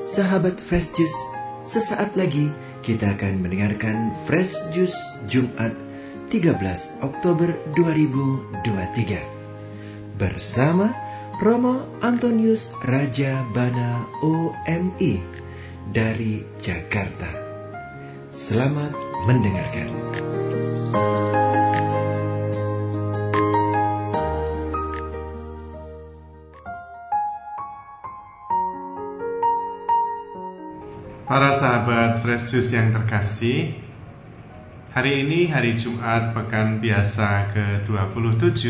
Sahabat Fresh Juice, sesaat lagi kita akan mendengarkan Fresh Juice Jumat 13 Oktober 2023 bersama Romo Antonius Raja Bana OMI dari Jakarta. Selamat mendengarkan. Para sahabat Fresh Juice yang terkasih, hari ini hari Jumat pekan biasa ke-27,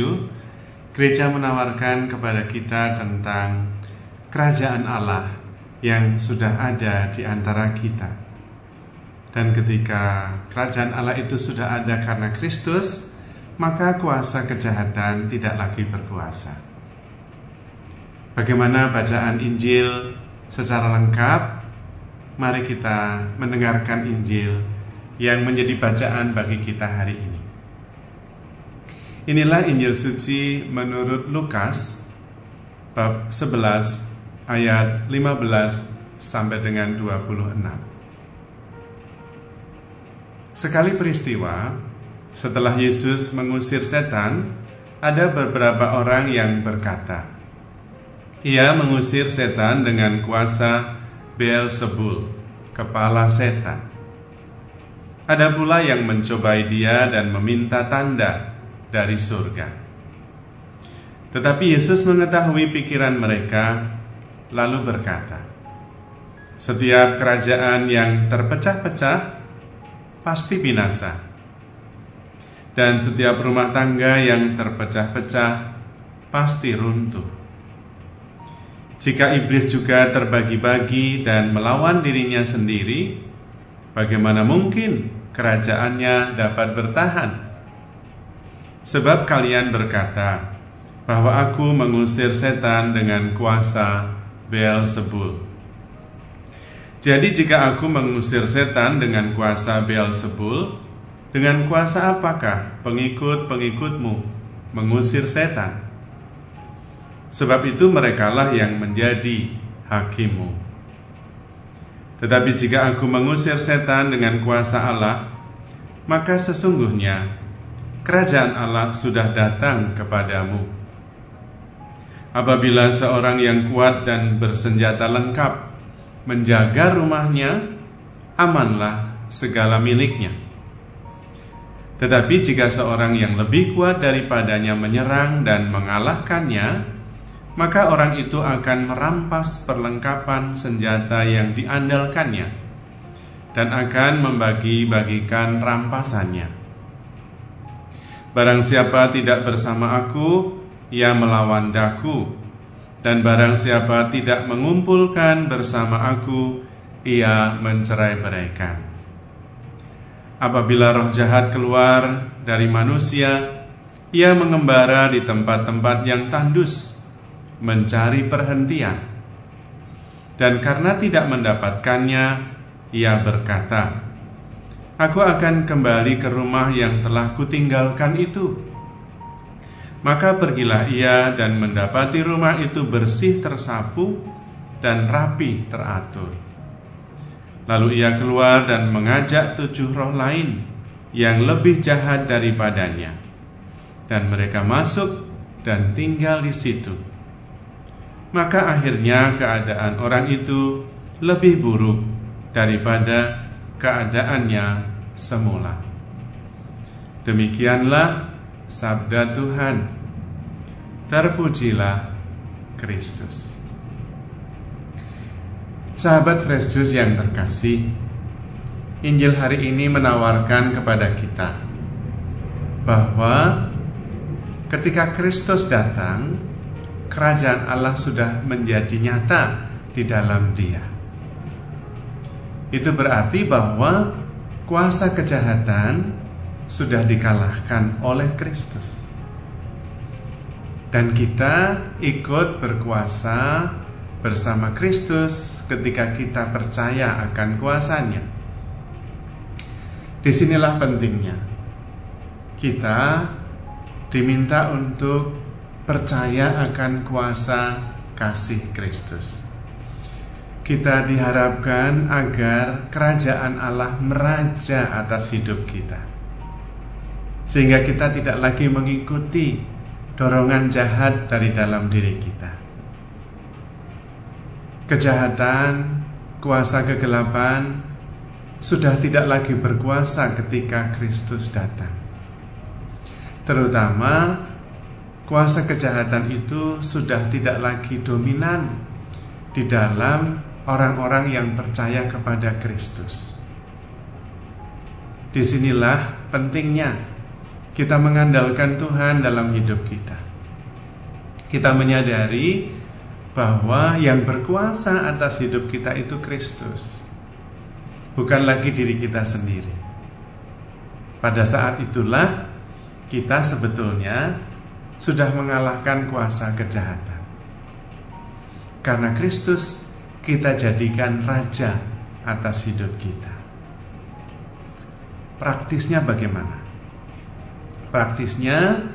gereja menawarkan kepada kita tentang kerajaan Allah yang sudah ada di antara kita. Dan ketika kerajaan Allah itu sudah ada karena Kristus, maka kuasa kejahatan tidak lagi berkuasa. Bagaimana bacaan Injil secara lengkap? Mari kita mendengarkan Injil yang menjadi bacaan bagi kita hari ini. Inilah Injil suci menurut Lukas bab 11 ayat 15 sampai dengan 26. Sekali peristiwa, setelah Yesus mengusir setan, ada beberapa orang yang berkata, "Ia mengusir setan dengan kuasa Beelzebul, kepala setan. Ada pula yang mencobai dia dan meminta tanda dari surga. Tetapi Yesus mengetahui pikiran mereka, lalu berkata, "Setiap kerajaan yang terpecah-pecah pasti binasa, dan setiap rumah tangga yang terpecah-pecah pasti runtuh." Jika iblis juga terbagi-bagi dan melawan dirinya sendiri, bagaimana mungkin kerajaannya dapat bertahan? Sebab kalian berkata bahwa aku mengusir setan dengan kuasa Beelzebul. Jadi jika aku mengusir setan dengan kuasa Beelzebul, dengan kuasa apakah pengikut-pengikutmu mengusir setan? Sebab itu merekalah yang menjadi hakimmu. Tetapi jika aku mengusir setan dengan kuasa Allah, maka sesungguhnya kerajaan Allah sudah datang kepadamu. Apabila seorang yang kuat dan bersenjata lengkap menjaga rumahnya, amanlah segala miliknya. Tetapi jika seorang yang lebih kuat daripadanya menyerang dan mengalahkannya, maka orang itu akan merampas perlengkapan senjata yang diandalkannya dan akan membagi-bagikan rampasannya. Barang siapa tidak bersama aku, ia melawan daku, dan barang siapa tidak mengumpulkan bersama aku, ia mencerai-beraikan. Apabila roh jahat keluar dari manusia, ia mengembara di tempat-tempat yang tandus mencari perhentian. Dan karena tidak mendapatkannya, ia berkata, Aku akan kembali ke rumah yang telah kutinggalkan itu. Maka pergilah ia dan mendapati rumah itu bersih tersapu dan rapi teratur. Lalu ia keluar dan mengajak tujuh roh lain yang lebih jahat daripadanya. Dan mereka masuk dan tinggal di situ maka akhirnya keadaan orang itu lebih buruk daripada keadaannya semula. Demikianlah sabda Tuhan. Terpujilah Kristus. Sahabat Fresh Juice yang terkasih, Injil hari ini menawarkan kepada kita bahwa ketika Kristus datang, kerajaan Allah sudah menjadi nyata di dalam dia. Itu berarti bahwa kuasa kejahatan sudah dikalahkan oleh Kristus. Dan kita ikut berkuasa bersama Kristus ketika kita percaya akan kuasanya. Di sinilah pentingnya. Kita diminta untuk percaya akan kuasa kasih Kristus. Kita diharapkan agar kerajaan Allah meraja atas hidup kita, sehingga kita tidak lagi mengikuti dorongan jahat dari dalam diri kita. Kejahatan, kuasa kegelapan sudah tidak lagi berkuasa ketika Kristus datang. Terutama kuasa kejahatan itu sudah tidak lagi dominan di dalam orang-orang yang percaya kepada Kristus. Di sinilah pentingnya kita mengandalkan Tuhan dalam hidup kita. Kita menyadari bahwa yang berkuasa atas hidup kita itu Kristus, bukan lagi diri kita sendiri. Pada saat itulah kita sebetulnya sudah mengalahkan kuasa kejahatan. Karena Kristus kita jadikan raja atas hidup kita. Praktisnya bagaimana? Praktisnya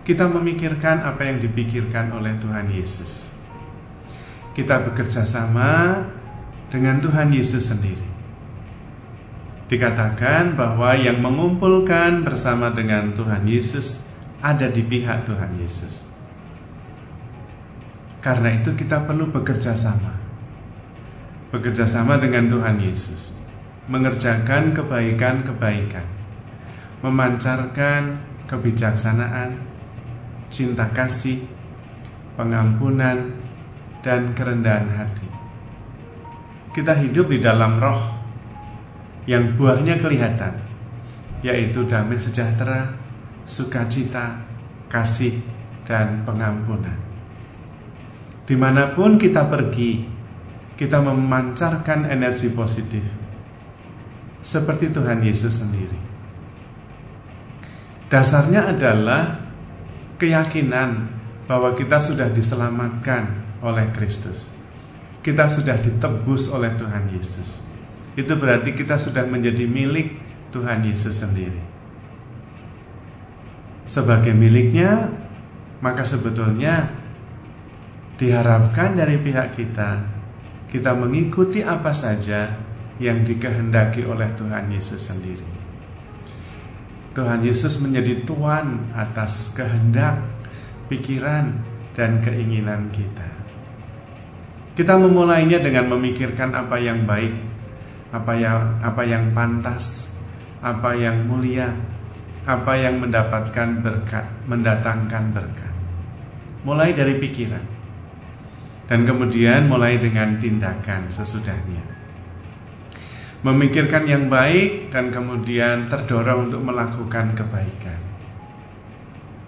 kita memikirkan apa yang dipikirkan oleh Tuhan Yesus. Kita bekerja sama dengan Tuhan Yesus sendiri. Dikatakan bahwa yang mengumpulkan bersama dengan Tuhan Yesus ada di pihak Tuhan Yesus. Karena itu kita perlu bekerja sama. Bekerja sama dengan Tuhan Yesus. Mengerjakan kebaikan-kebaikan. Memancarkan kebijaksanaan, cinta kasih, pengampunan, dan kerendahan hati. Kita hidup di dalam roh yang buahnya kelihatan, yaitu damai sejahtera, sukacita, kasih, dan pengampunan. Di mana pun kita pergi, kita memancarkan energi positif, seperti Tuhan Yesus sendiri. Dasarnya adalah keyakinan bahwa kita sudah diselamatkan oleh Kristus. Kita sudah ditebus oleh Tuhan Yesus. Itu berarti kita sudah menjadi milik Tuhan Yesus sendiri sebagai miliknya, maka sebetulnya diharapkan dari pihak kita, kita mengikuti apa saja yang dikehendaki oleh Tuhan Yesus sendiri. Tuhan Yesus menjadi tuan atas kehendak, pikiran, dan keinginan kita. Kita memulainya dengan memikirkan apa yang baik, apa yang apa yang pantas, apa yang mulia, apa yang mendapatkan berkat, mendatangkan berkat. Mulai dari pikiran. Dan kemudian mulai dengan tindakan sesudahnya. Memikirkan yang baik dan kemudian terdorong untuk melakukan kebaikan.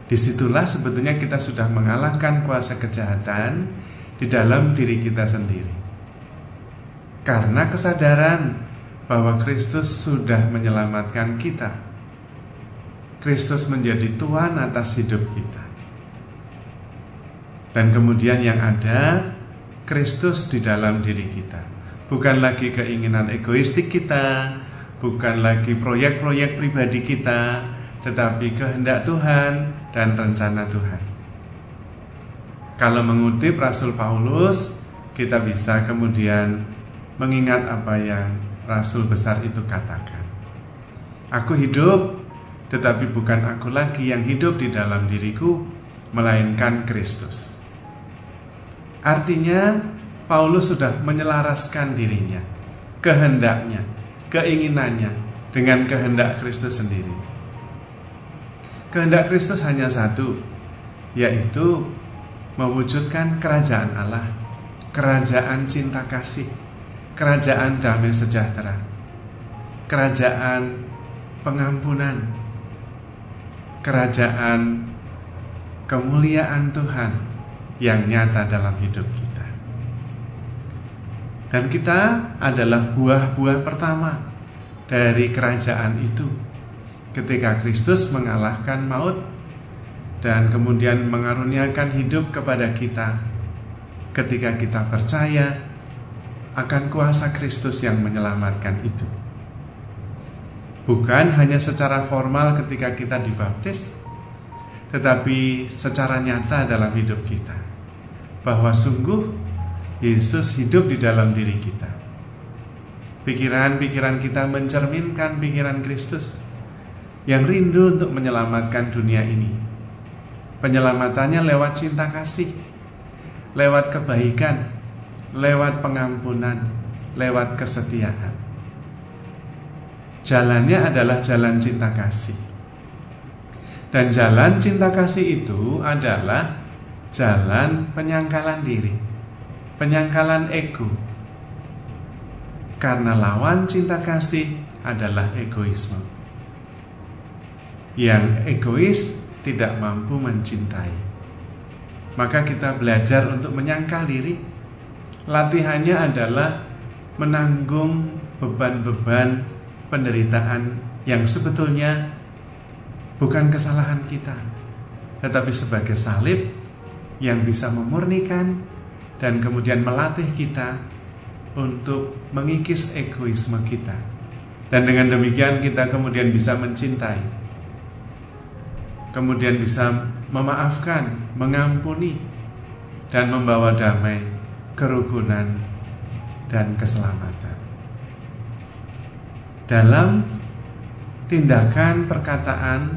Di situlah sebetulnya kita sudah mengalahkan kuasa kejahatan di dalam diri kita sendiri. Karena kesadaran bahwa Kristus sudah menyelamatkan kita Kristus menjadi Tuhan atas hidup kita. Dan kemudian yang ada Kristus di dalam diri kita. Bukan lagi keinginan egoistik kita, bukan lagi proyek-proyek pribadi kita, tetapi kehendak Tuhan dan rencana Tuhan. Kalau mengutip Rasul Paulus, kita bisa kemudian mengingat apa yang Rasul besar itu katakan. Aku hidup tetapi bukan aku lagi yang hidup di dalam diriku, melainkan Kristus. Artinya, Paulus sudah menyelaraskan dirinya, kehendaknya, keinginannya dengan kehendak Kristus sendiri. Kehendak Kristus hanya satu, yaitu mewujudkan kerajaan Allah, kerajaan cinta kasih, kerajaan damai sejahtera, kerajaan pengampunan, kerajaan kemuliaan Tuhan yang nyata dalam hidup kita. Dan kita adalah buah-buah pertama dari kerajaan itu. Ketika Kristus mengalahkan maut dan kemudian mengaruniakan hidup kepada kita ketika kita percaya akan kuasa Kristus yang menyelamatkan itu bukan hanya secara formal ketika kita dibaptis, tetapi secara nyata dalam hidup kita. Bahwa sungguh Yesus hidup di dalam diri kita. Pikiran-pikiran kita mencerminkan pikiran Kristus yang rindu untuk menyelamatkan dunia ini. Penyelamatannya lewat cinta kasih, lewat kebaikan, lewat pengampunan, lewat kesetiaan. Jalannya adalah jalan cinta kasih. Dan jalan cinta kasih itu adalah jalan penyangkalan diri, penyangkalan ego. Karena lawan cinta kasih adalah egoisme. Yang egois tidak mampu mencintai. Maka kita belajar untuk menyangkal diri. Latihannya adalah menanggung beban-beban penderitaan yang sebetulnya bukan kesalahan kita, tetapi sebagai salib yang bisa memurnikan dan kemudian melatih kita untuk mengikis egoisme kita. Dan dengan demikian kita kemudian bisa mencintai. Kemudian bisa memaafkan, mengampuni dan membawa damai, kerukunan dan keselamatan dalam tindakan perkataan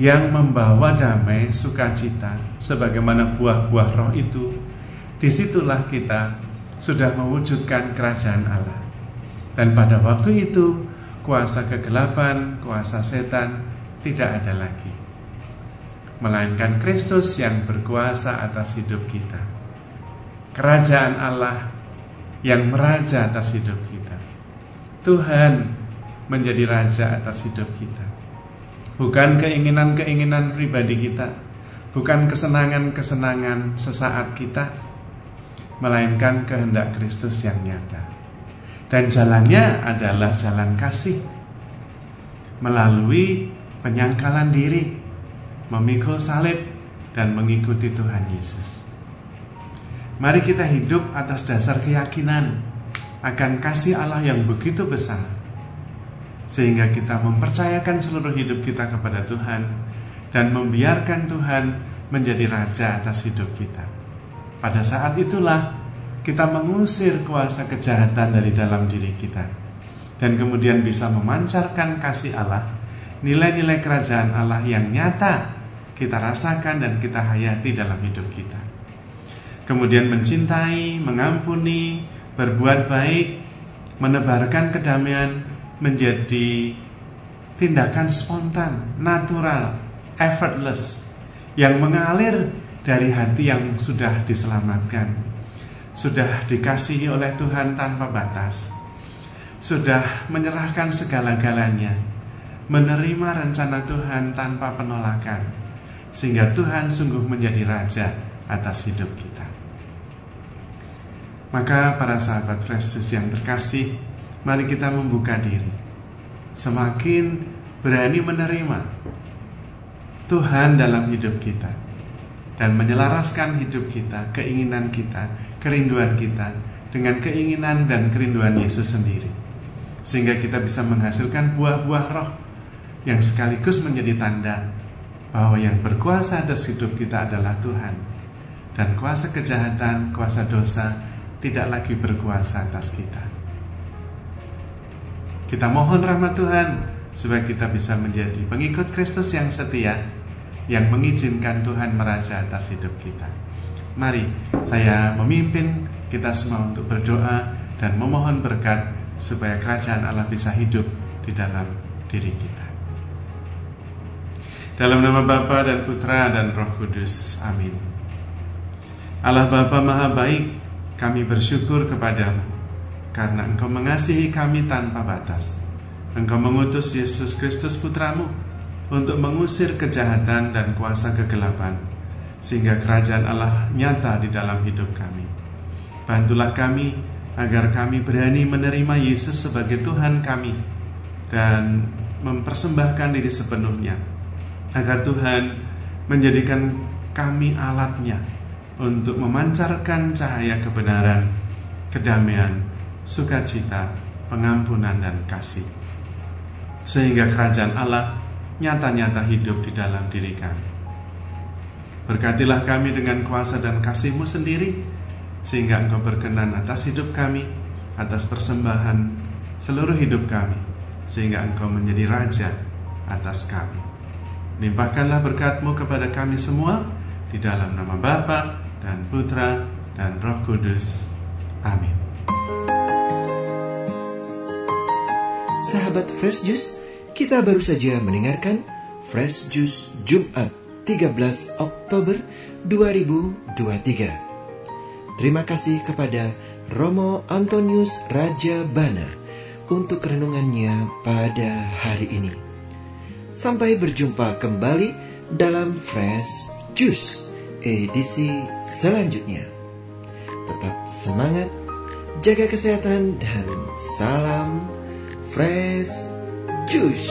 yang membawa damai sukacita sebagaimana buah-buah roh itu di situlah kita sudah mewujudkan kerajaan Allah. Dan pada waktu itu kuasa kegelapan, kuasa setan tidak ada lagi. Melainkan Kristus yang berkuasa atas hidup kita. Kerajaan Allah yang meraja atas hidup kita Tuhan menjadi raja atas hidup kita. Bukan keinginan-keinginan pribadi kita, bukan kesenangan-kesenangan sesaat kita, melainkan kehendak Kristus yang nyata. Dan jalannya adalah jalan kasih melalui penyangkalan diri, memikul salib, dan mengikuti Tuhan Yesus. Mari kita hidup atas dasar keyakinan akan kasih Allah yang begitu besar sehingga kita mempercayakan seluruh hidup kita kepada Tuhan dan membiarkan Tuhan menjadi raja atas hidup kita. Pada saat itulah kita mengusir kuasa kejahatan dari dalam diri kita dan kemudian bisa memancarkan kasih Allah, nilai-nilai kerajaan Allah yang nyata kita rasakan dan kita hayati dalam hidup kita. Kemudian mencintai, mengampuni, berbuat baik, menebarkan kedamaian menjadi tindakan spontan, natural, effortless yang mengalir dari hati yang sudah diselamatkan, sudah dikasihi oleh Tuhan tanpa batas, sudah menyerahkan segala-galanya, menerima rencana Tuhan tanpa penolakan, sehingga Tuhan sungguh menjadi raja atas hidup kita. Maka para sahabat Yesus yang terkasih, mari kita membuka diri. Semakin berani menerima Tuhan dalam hidup kita dan menyelaraskan hidup kita, keinginan kita, kerinduan kita dengan keinginan dan kerinduan Yesus sendiri. Sehingga kita bisa menghasilkan buah-buah roh yang sekaligus menjadi tanda bahwa yang berkuasa atas hidup kita adalah Tuhan. Dan kuasa kejahatan, kuasa dosa tidak lagi berkuasa atas kita. Kita mohon rahmat Tuhan supaya kita bisa menjadi pengikut Kristus yang setia yang mengizinkan Tuhan meraja atas hidup kita. Mari saya memimpin kita semua untuk berdoa dan memohon berkat supaya kerajaan Allah bisa hidup di dalam diri kita. Dalam nama Bapa dan Putra dan Roh Kudus. Amin. Allah Bapa Maha Baik, kami bersyukur kepadamu karena engkau mengasihi kami tanpa batas. Engkau mengutus Yesus Kristus putramu untuk mengusir kejahatan dan kuasa kegelapan sehingga kerajaan Allah nyata di dalam hidup kami. Bantulah kami agar kami berani menerima Yesus sebagai Tuhan kami dan mempersembahkan diri sepenuhnya agar Tuhan menjadikan kami alatnya untuk memancarkan cahaya kebenaran, kedamaian, sukacita, pengampunan, dan kasih. Sehingga kerajaan Allah nyata-nyata hidup di dalam diri kami. Berkatilah kami dengan kuasa dan kasih-Mu sendiri, sehingga Engkau berkenan atas hidup kami, atas persembahan seluruh hidup kami, sehingga Engkau menjadi Raja atas kami. Limpahkanlah berkat-Mu kepada kami semua, di dalam nama Bapa dan Putra dan Roh Kudus. Amin. Sahabat Fresh Juice, kita baru saja mendengarkan Fresh Juice Jumat 13 Oktober 2023. Terima kasih kepada Romo Antonius Raja Bana untuk renungannya pada hari ini. Sampai berjumpa kembali dalam Fresh Juice edisi selanjutnya. Tetap semangat, jaga kesehatan, dan salam Fresh Juice.